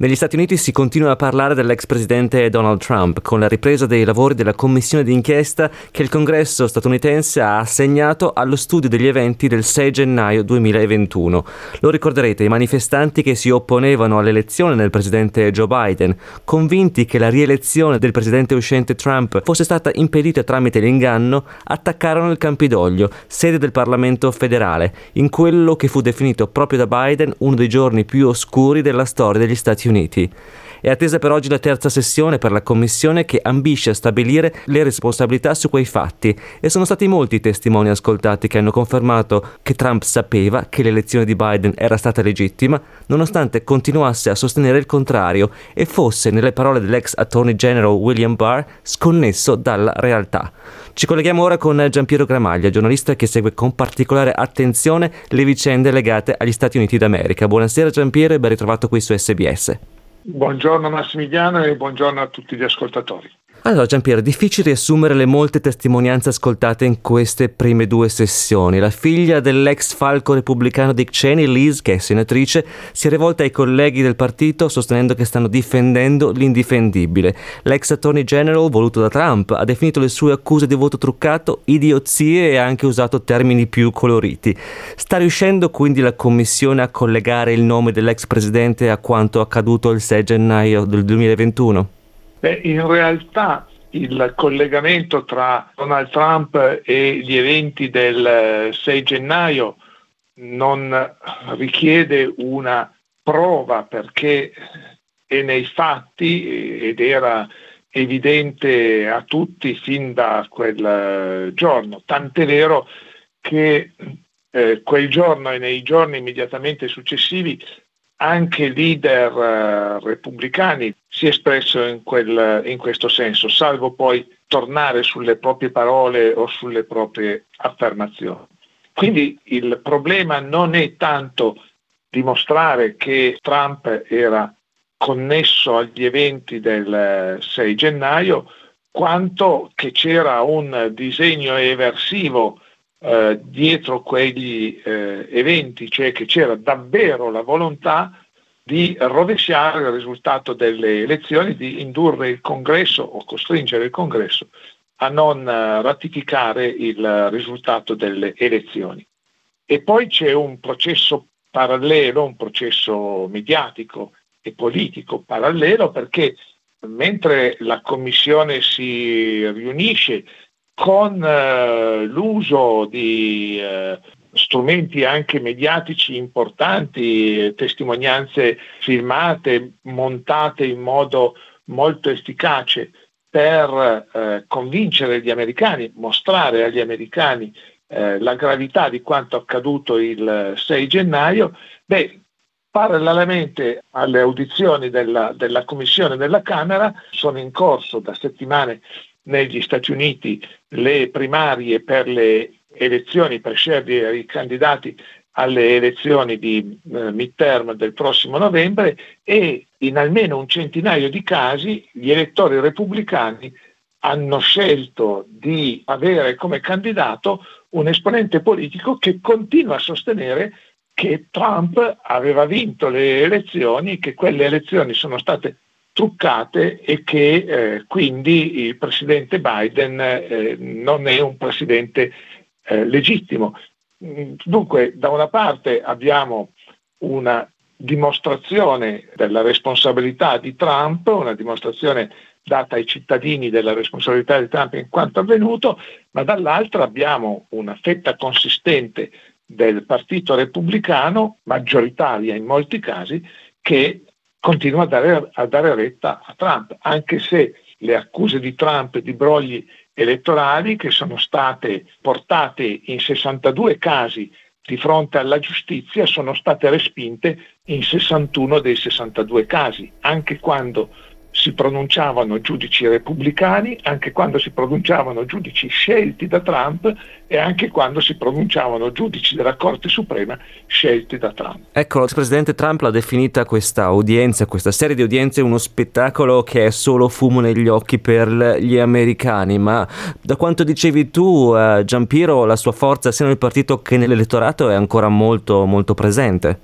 Negli Stati Uniti si continua a parlare dell'ex presidente Donald Trump con la ripresa dei lavori della commissione d'inchiesta che il congresso statunitense ha assegnato allo studio degli eventi del 6 gennaio 2021. Lo ricorderete, i manifestanti che si opponevano all'elezione del presidente Joe Biden, convinti che la rielezione del presidente uscente Trump fosse stata impedita tramite l'inganno, attaccarono il Campidoglio, sede del Parlamento federale, in quello che fu definito proprio da Biden uno dei giorni più oscuri della storia degli Stati Uniti. Uniti. È attesa per oggi la terza sessione per la Commissione che ambisce a stabilire le responsabilità su quei fatti e sono stati molti i testimoni ascoltati che hanno confermato che Trump sapeva che l'elezione di Biden era stata legittima, nonostante continuasse a sostenere il contrario e fosse, nelle parole dell'ex Attorney General William Barr, sconnesso dalla realtà. Ci colleghiamo ora con Giampiero Gramaglia, giornalista che segue con particolare attenzione le vicende legate agli Stati Uniti d'America. Buonasera Giampiero e ben ritrovato qui su SBS. Buongiorno Massimiliano e buongiorno a tutti gli ascoltatori. Allora Giampiero, difficile riassumere le molte testimonianze ascoltate in queste prime due sessioni. La figlia dell'ex falco repubblicano Dick Cheney, Liz, che è senatrice, si è rivolta ai colleghi del partito sostenendo che stanno difendendo l'indifendibile. L'ex attorney general, voluto da Trump, ha definito le sue accuse di voto truccato idiozie e ha anche usato termini più coloriti. Sta riuscendo quindi la commissione a collegare il nome dell'ex presidente a quanto accaduto il 6 gennaio del 2021? Beh, in realtà il collegamento tra Donald Trump e gli eventi del 6 gennaio non richiede una prova perché è nei fatti ed era evidente a tutti fin da quel giorno. Tant'è vero che eh, quel giorno e nei giorni immediatamente successivi anche leader uh, repubblicani si è espresso in, quel, in questo senso, salvo poi tornare sulle proprie parole o sulle proprie affermazioni. Quindi il problema non è tanto dimostrare che Trump era connesso agli eventi del 6 gennaio, quanto che c'era un disegno eversivo eh, dietro quegli eh, eventi, cioè che c'era davvero la volontà di rovesciare il risultato delle elezioni, di indurre il congresso o costringere il congresso a non eh, ratificare il risultato delle elezioni. E poi c'è un processo parallelo, un processo mediatico e politico parallelo perché mentre la Commissione si riunisce con eh, l'uso di eh, strumenti anche mediatici importanti, testimonianze filmate, montate in modo molto efficace per eh, convincere gli americani, mostrare agli americani eh, la gravità di quanto accaduto il 6 gennaio, beh, parallelamente alle audizioni della, della Commissione della Camera sono in corso da settimane negli Stati Uniti le primarie per le elezioni, per scegliere i candidati alle elezioni di eh, midterm del prossimo novembre e in almeno un centinaio di casi gli elettori repubblicani hanno scelto di avere come candidato un esponente politico che continua a sostenere che Trump aveva vinto le elezioni, che quelle elezioni sono state truccate e che eh, quindi il presidente Biden eh, non è un presidente eh, legittimo. Dunque, da una parte abbiamo una dimostrazione della responsabilità di Trump, una dimostrazione data ai cittadini della responsabilità di Trump in quanto avvenuto, ma dall'altra abbiamo una fetta consistente del Partito Repubblicano, maggioritaria in molti casi, che continua a dare, a dare retta a Trump, anche se le accuse di Trump di brogli elettorali che sono state portate in 62 casi di fronte alla giustizia sono state respinte in 61 dei 62 casi, anche quando si pronunciavano giudici repubblicani, anche quando si pronunciavano giudici scelti da Trump e anche quando si pronunciavano giudici della Corte Suprema scelti da Trump. Ecco, il presidente Trump l'ha definita questa udienza, questa serie di udienze, uno spettacolo che è solo fumo negli occhi per gli americani, ma da quanto dicevi tu, eh, Giampiero, la sua forza sia nel partito che nell'elettorato è ancora molto, molto presente.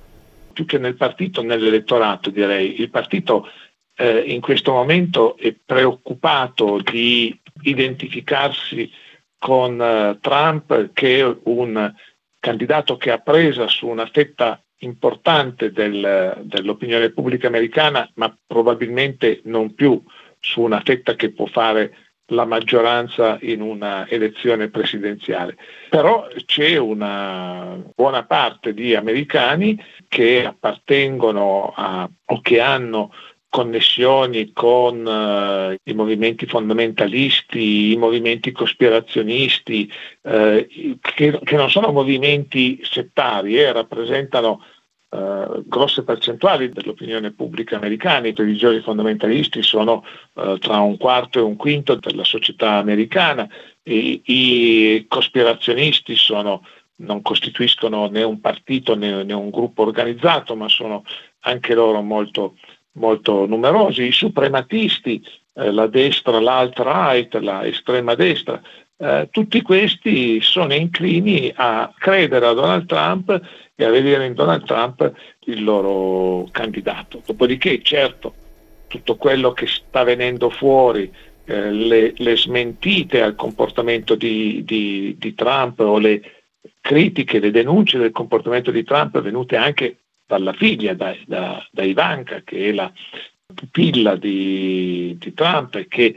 Più che nel partito, nell'elettorato direi. Il partito eh, in questo momento è preoccupato di identificarsi con eh, Trump che è un candidato che ha presa su una fetta importante del, dell'opinione pubblica americana, ma probabilmente non più su una fetta che può fare la maggioranza in una elezione presidenziale. Però c'è una buona parte di americani che appartengono a, o che hanno connessioni con uh, i movimenti fondamentalisti, i movimenti cospirazionisti, uh, che, che, non sono movimenti settari, eh, rappresentano uh, grosse percentuali dell'opinione pubblica americana. I religiosi fondamentalisti sono tra un quarto e un quinto della società americana, I, i cospirazionisti sono, non costituiscono né un partito né, né un gruppo organizzato, ma sono anche loro molto molto numerosi, i suprematisti, eh, la destra, l'alt-right, la estrema destra, eh, tutti questi sono inclini a credere a Donald Trump e a vedere in Donald Trump il loro candidato. Dopodiché, certo, tutto quello che sta venendo fuori, eh, le, le, smentite al comportamento di, di, di Trump o le critiche, le denunce del comportamento di Trump venute anche dalla figlia, da, da, da Ivanka, che è la pupilla di, di Trump e che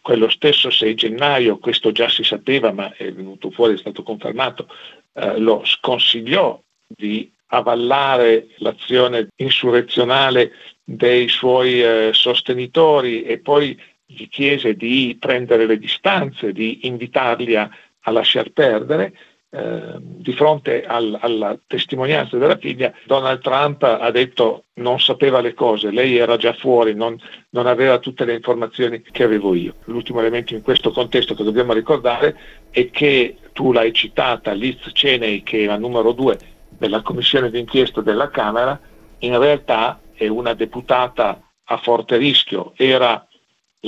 quello stesso 6 gennaio, questo già si sapeva ma è venuto fuori, è stato confermato, eh, lo sconsigliò di avallare l'azione insurrezionale dei suoi eh, sostenitori e poi gli chiese di prendere le distanze, di invitarli a, a lasciar perdere eh, di fronte al, alla testimonianza della figlia, Donald Trump ha detto non sapeva le cose, lei era già fuori, non, non, aveva tutte le informazioni che avevo io. L'ultimo elemento in questo contesto che dobbiamo ricordare è che tu l'hai citata, Liz Cheney, che è la numero due della commissione d'inchiesta della Camera, in realtà è una deputata a forte rischio, era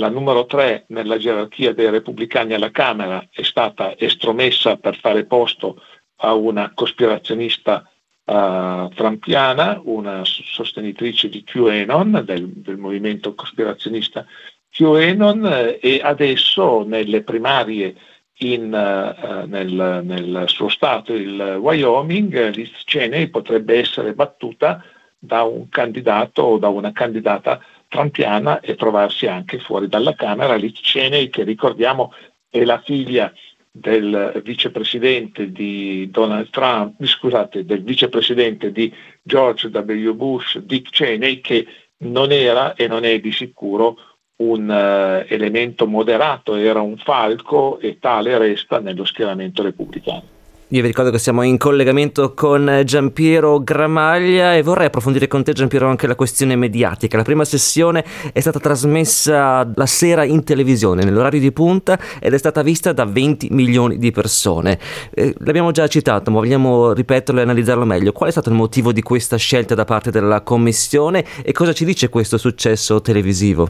la numero tre nella gerarchia dei repubblicani alla Camera è stata estromessa per fare posto a una cospirazionista uh, trampiana, una sostenitrice di QAnon, del, del movimento cospirazionista QAnon, eh, e adesso nelle primarie in, uh, nel, nel, suo stato, il Wyoming, Liz Cheney potrebbe essere battuta da un candidato o da una candidata trumpiana e trovarsi anche fuori dalla Camera Liz Cheney, che ricordiamo è la figlia del vicepresidente di Donald Trump, scusate, del vicepresidente di George W. Bush, Dick Cheney, che non era e non è di sicuro un uh, elemento moderato, era un falco e tale resta nello schieramento repubblicano. Io vi ricordo che siamo in collegamento con Giampiero Gramaglia e vorrei approfondire con te Giampiero anche la questione mediatica. La prima sessione è stata trasmessa la sera in televisione, nell'orario di punta ed è stata vista da 20 milioni di persone. Eh, l'abbiamo già citato, ma vogliamo ripeterlo e analizzarlo meglio. Qual è stato il motivo di questa scelta da parte della Commissione e cosa ci dice questo successo televisivo?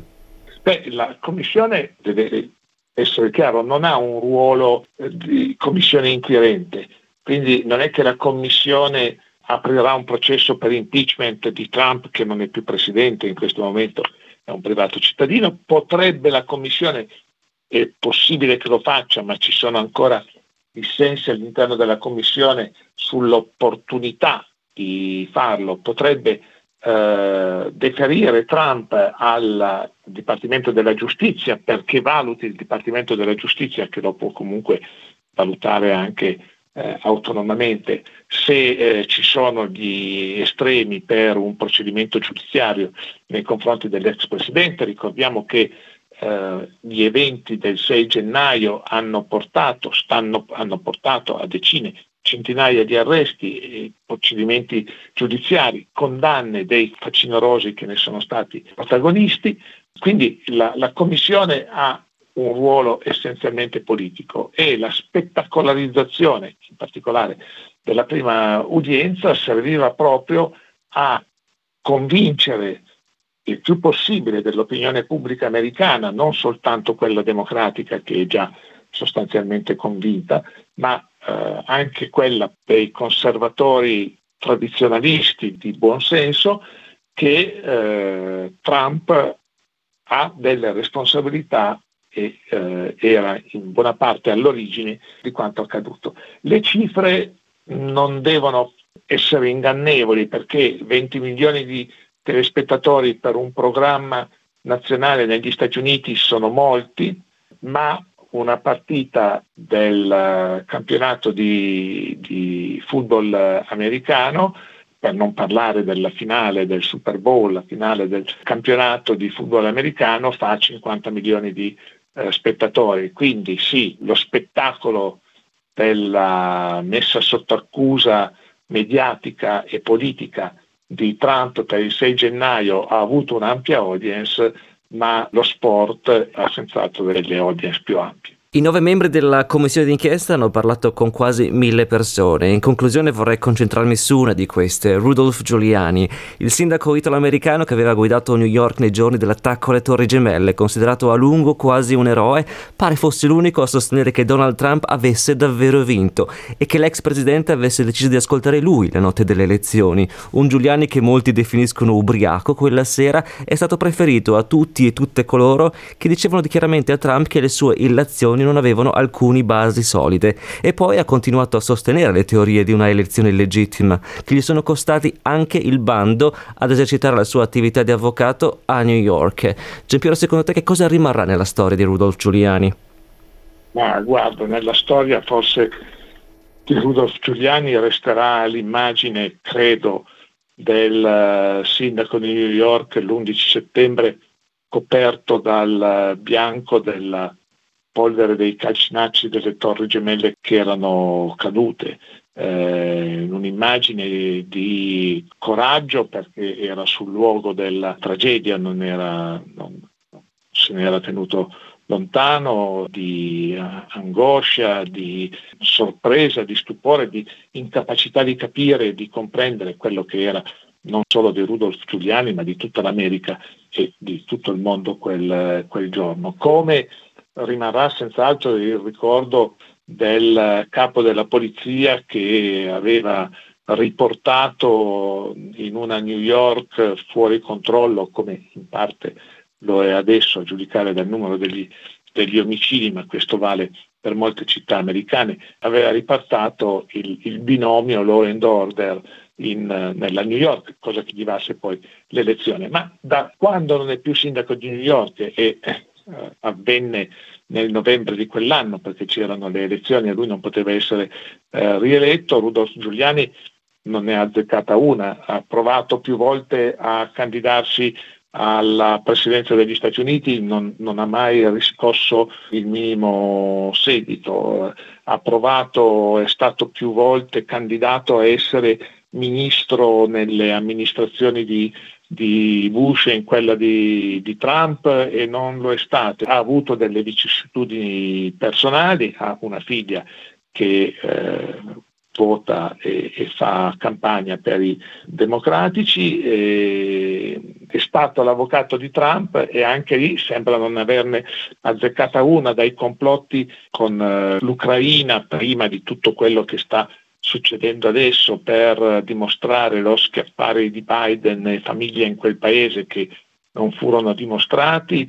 Beh, la Commissione deve essere chiaro, non ha un ruolo eh, di commissione inquirente, quindi non è che la commissione aprirà un processo per impeachment di Trump che non è più presidente in questo momento, è un privato cittadino, potrebbe la commissione, è possibile che lo faccia, ma ci sono ancora dissensi all'interno della commissione sull'opportunità di farlo, potrebbe eh, deferire Trump al Dipartimento della Giustizia perché valuti il Dipartimento della Giustizia, che lo può comunque valutare anche eh, autonomamente, se eh, ci sono gli estremi per un procedimento giudiziario nei confronti dell'ex presidente. Ricordiamo che eh, gli eventi del 6 gennaio hanno portato, stanno, hanno portato a decine centinaia di arresti, procedimenti giudiziari, condanne dei facinorosi che ne sono stati protagonisti, Quindi la, la Commissione ha un ruolo essenzialmente politico e la spettacolarizzazione, in particolare della prima udienza, serviva proprio a convincere il più possibile dell'opinione pubblica americana, non soltanto quella democratica che è già sostanzialmente convinta, ma eh, anche quella dei conservatori tradizionalisti di buon senso, che eh, Trump ha delle responsabilità e eh, era in buona parte all'origine di quanto accaduto. Le cifre non devono essere ingannevoli perché 20 milioni di telespettatori per un programma nazionale negli Stati Uniti sono molti, ma una partita del campionato di, di football americano per non parlare della finale del Super Bowl, la finale del campionato di football americano, fa 50 milioni di eh, spettatori. Quindi sì, lo spettacolo della messa sotto accusa mediatica e politica di Trump per il 6 gennaio ha avuto un'ampia audience, ma lo sport ha senz'altro delle audience più ampie. I nove membri della commissione d'inchiesta hanno parlato con quasi mille persone. In conclusione vorrei concentrarmi su una di queste, Rudolph Giuliani, il sindaco italo-americano che aveva guidato New York nei giorni dell'attacco alle Torri Gemelle, considerato a lungo quasi un eroe, pare fosse l'unico a sostenere che Donald Trump avesse davvero vinto e che l'ex presidente avesse deciso di ascoltare lui la notte delle elezioni. Un Giuliani che molti definiscono ubriaco quella sera è stato preferito a tutti e tutte coloro che dicevano chiaramente a Trump che le sue illazioni elezioni non avevano alcuni basi solide e poi ha continuato a sostenere le teorie di una elezione illegittima che gli sono costati anche il bando ad esercitare la sua attività di avvocato a New York. Giampiero, secondo te che cosa rimarrà nella storia di Rudolph Giuliani? Ma guarda, nella storia forse di Rudolph Giuliani resterà l'immagine, credo, del uh, sindaco di New York l'11 settembre coperto dal bianco della polvere dei calcinacci delle torri gemelle che erano cadute. Eh, un'immagine di coraggio perché era sul luogo della tragedia, non, era, non se ne era tenuto lontano, di angoscia, di sorpresa, di stupore, di incapacità di capire e di comprendere quello che era non solo di Rudolf Giuliani ma di tutta l'America e di tutto il mondo quel, quel giorno. Come rimarrà senz'altro il ricordo del capo della polizia che aveva riportato in una New York fuori controllo, come in parte lo è adesso a giudicare dal numero degli, degli omicidi, ma questo vale per molte città americane, aveva riportato il, il binomio law and order in, nella New York, cosa che gli valse poi l'elezione. Ma da quando non è più sindaco di New York e eh, avvenne nel novembre di quell'anno perché c'erano le elezioni e lui non poteva essere eh, rieletto, Rudolf Giuliani non ne ha azzeccata una, ha provato più volte a candidarsi alla presidenza degli Stati Uniti, non, non ha mai riscosso il minimo seguito, ha provato, è stato più volte candidato a essere ministro nelle amministrazioni di di Bush e in quella di, di, Trump e non lo è stato. Ha avuto delle vicissitudini personali, ha una figlia che eh, vota e, e, fa campagna per i democratici, è stato l'avvocato di Trump e anche lì sembra non averne azzeccata una dai complotti con eh, l'Ucraina prima di tutto quello che sta succedendo adesso per dimostrare lo schiaffare di Biden e famiglie in quel paese che non furono dimostrati,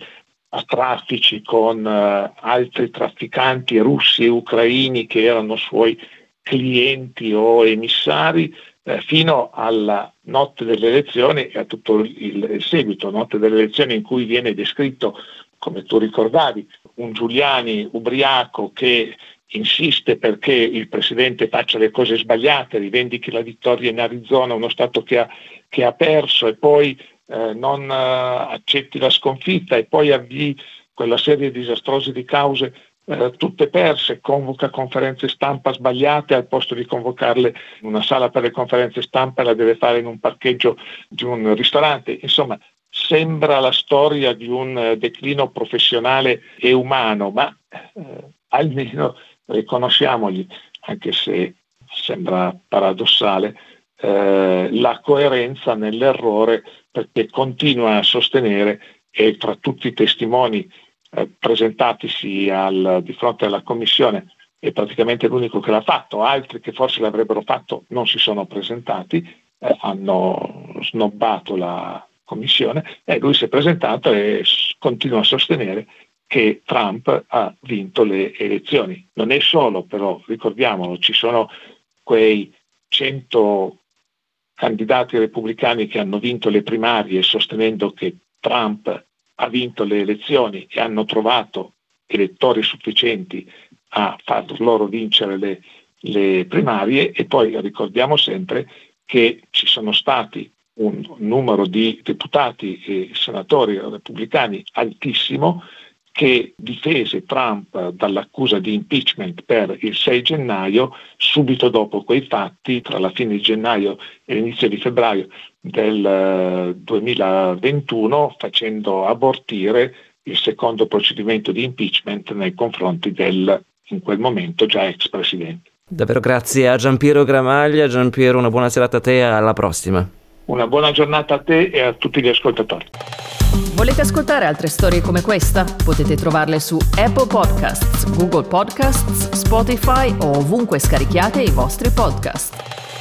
a traffici con uh, altri trafficanti russi e ucraini che erano suoi clienti o emissari, eh, fino alla notte delle elezioni e a tutto il, il seguito, notte delle elezioni in cui viene descritto, come tu ricordavi, un Giuliani ubriaco che insiste perché il Presidente faccia le cose sbagliate, rivendichi la vittoria in Arizona, uno Stato che ha, che ha perso e poi eh, non eh, accetti la sconfitta e poi avvii quella serie disastrosa di cause eh, tutte perse, convoca conferenze stampa sbagliate al posto di convocarle in una sala per le conferenze stampa la deve fare in un parcheggio di un ristorante. Insomma, sembra la storia di un declino professionale e umano, ma eh, almeno riconosciamogli, anche se sembra paradossale, eh, la coerenza nell'errore perché continua a sostenere e tra tutti i testimoni eh, presentatisi al, di fronte alla Commissione è praticamente l'unico che l'ha fatto, altri che forse l'avrebbero fatto non si sono presentati, eh, hanno snobbato la Commissione e lui si è presentato e continua a sostenere che Trump ha vinto le elezioni. Non è solo però, ricordiamolo, ci sono quei 100 candidati repubblicani che hanno vinto le primarie sostenendo che Trump ha vinto le elezioni e hanno trovato elettori sufficienti a far loro vincere le, le primarie e poi ricordiamo sempre che ci sono stati un numero di deputati e senatori repubblicani altissimo che difese Trump dall'accusa di impeachment per il 6 gennaio, subito dopo quei fatti, tra la fine di gennaio e l'inizio di febbraio del 2021, eh, facendo abortire il secondo procedimento di impeachment nei confronti del, in quel momento, già ex presidente. Davvero grazie a Giampiero Gramaglia. Giampiero, una buona serata a te alla prossima. Una buona giornata a te e a tutti gli ascoltatori. Volete ascoltare altre storie come questa? Potete trovarle su Apple Podcasts, Google Podcasts, Spotify o ovunque scarichiate i vostri podcast.